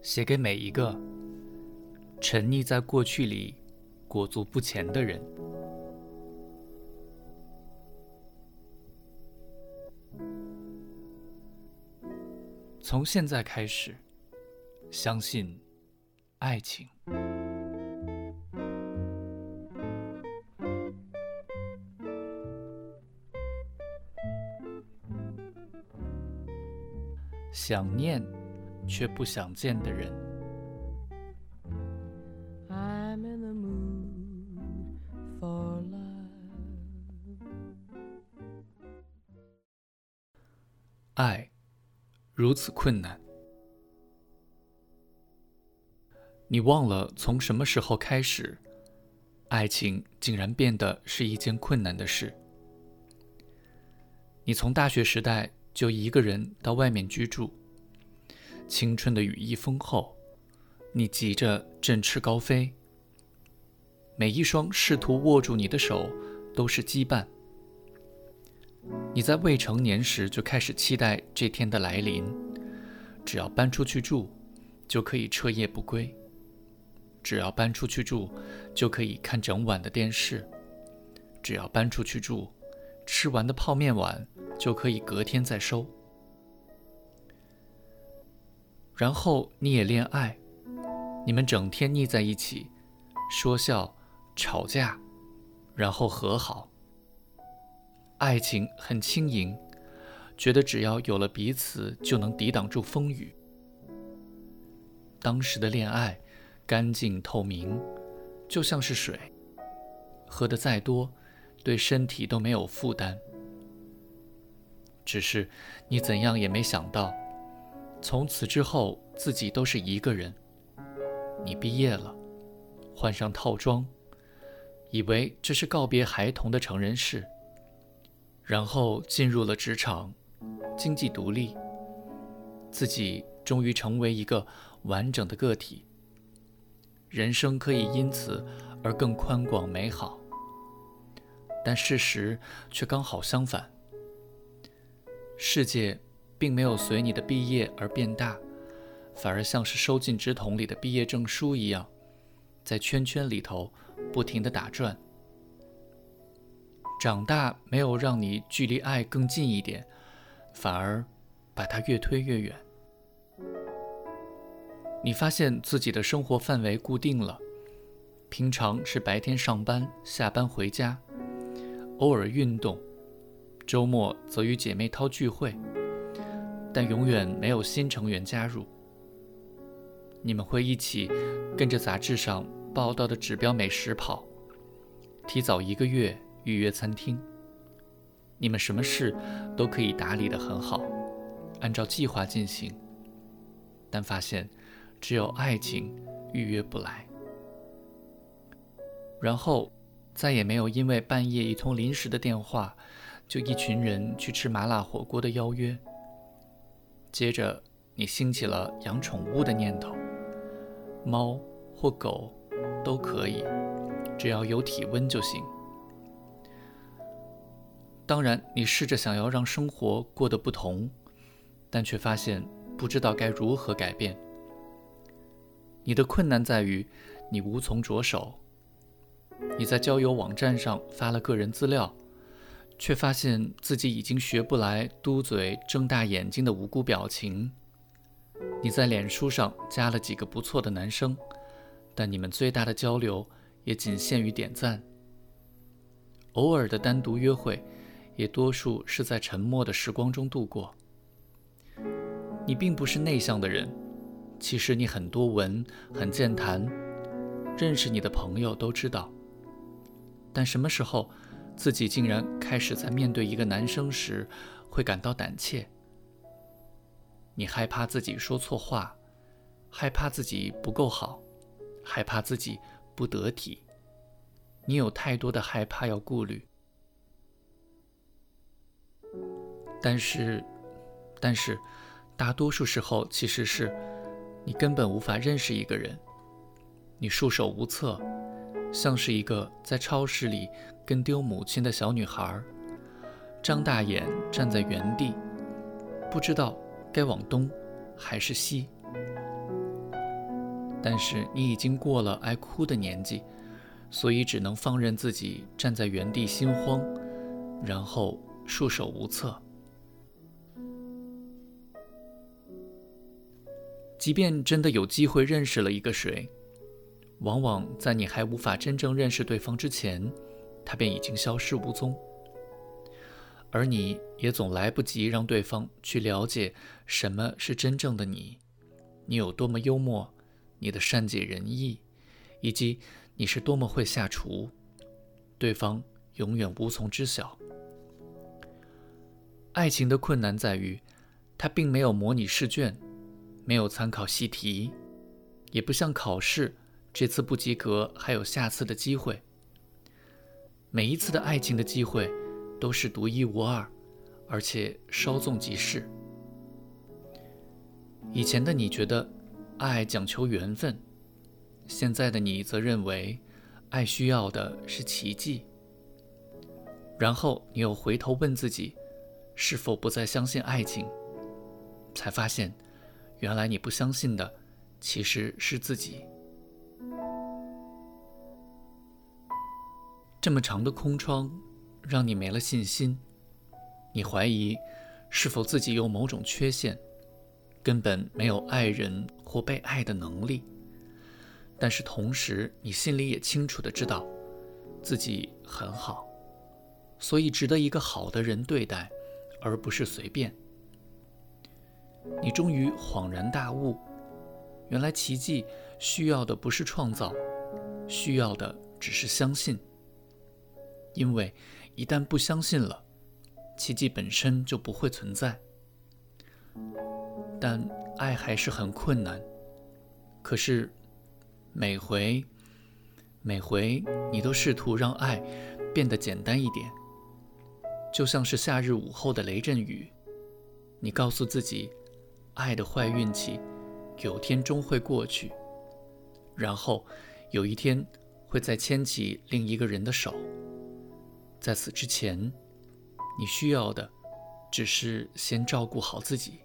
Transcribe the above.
写给每一个沉溺在过去里、裹足不前的人。从现在开始，相信爱情。想念却不想见的人，爱如此困难，你忘了从什么时候开始，爱情竟然变得是一件困难的事。你从大学时代。就一个人到外面居住。青春的羽翼丰厚，你急着振翅高飞。每一双试图握住你的手都是羁绊。你在未成年时就开始期待这天的来临，只要搬出去住，就可以彻夜不归；只要搬出去住，就可以看整晚的电视；只要搬出去住，吃完的泡面碗。就可以隔天再收，然后你也恋爱，你们整天腻在一起，说笑、吵架，然后和好。爱情很轻盈，觉得只要有了彼此就能抵挡住风雨。当时的恋爱干净透明，就像是水，喝的再多，对身体都没有负担。只是你怎样也没想到，从此之后自己都是一个人。你毕业了，换上套装，以为这是告别孩童的成人式，然后进入了职场，经济独立，自己终于成为一个完整的个体，人生可以因此而更宽广美好。但事实却刚好相反。世界并没有随你的毕业而变大，反而像是收进纸筒里的毕业证书一样，在圈圈里头不停地打转。长大没有让你距离爱更近一点，反而把它越推越远。你发现自己的生活范围固定了，平常是白天上班，下班回家，偶尔运动。周末则与姐妹淘聚会，但永远没有新成员加入。你们会一起跟着杂志上报道的指标美食跑，提早一个月预约餐厅。你们什么事都可以打理得很好，按照计划进行。但发现只有爱情预约不来，然后再也没有因为半夜一通临时的电话。就一群人去吃麻辣火锅的邀约。接着，你兴起了养宠物的念头，猫或狗都可以，只要有体温就行。当然，你试着想要让生活过得不同，但却发现不知道该如何改变。你的困难在于你无从着手。你在交友网站上发了个人资料。却发现自己已经学不来嘟嘴、睁大眼睛的无辜表情。你在脸书上加了几个不错的男生，但你们最大的交流也仅限于点赞。偶尔的单独约会，也多数是在沉默的时光中度过。你并不是内向的人，其实你很多文，很健谈，认识你的朋友都知道。但什么时候？自己竟然开始在面对一个男生时会感到胆怯。你害怕自己说错话，害怕自己不够好，害怕自己不得体。你有太多的害怕要顾虑。但是，但是，大多数时候其实是你根本无法认识一个人，你束手无策。像是一个在超市里跟丢母亲的小女孩，张大眼站在原地，不知道该往东还是西。但是你已经过了爱哭的年纪，所以只能放任自己站在原地心慌，然后束手无策。即便真的有机会认识了一个谁，往往在你还无法真正认识对方之前，他便已经消失无踪，而你也总来不及让对方去了解什么是真正的你，你有多么幽默，你的善解人意，以及你是多么会下厨，对方永远无从知晓。爱情的困难在于，它并没有模拟试卷。没有参考习题，也不像考试，这次不及格还有下次的机会。每一次的爱情的机会都是独一无二，而且稍纵即逝。以前的你觉得爱讲求缘分，现在的你则认为爱需要的是奇迹。然后你又回头问自己，是否不再相信爱情？才发现。原来你不相信的，其实是自己。这么长的空窗，让你没了信心。你怀疑是否自己有某种缺陷，根本没有爱人或被爱的能力。但是同时，你心里也清楚的知道，自己很好，所以值得一个好的人对待，而不是随便。你终于恍然大悟，原来奇迹需要的不是创造，需要的只是相信。因为一旦不相信了，奇迹本身就不会存在。但爱还是很困难，可是每回每回你都试图让爱变得简单一点，就像是夏日午后的雷阵雨，你告诉自己。爱的坏运气，有天终会过去，然后有一天会再牵起另一个人的手。在此之前，你需要的只是先照顾好自己。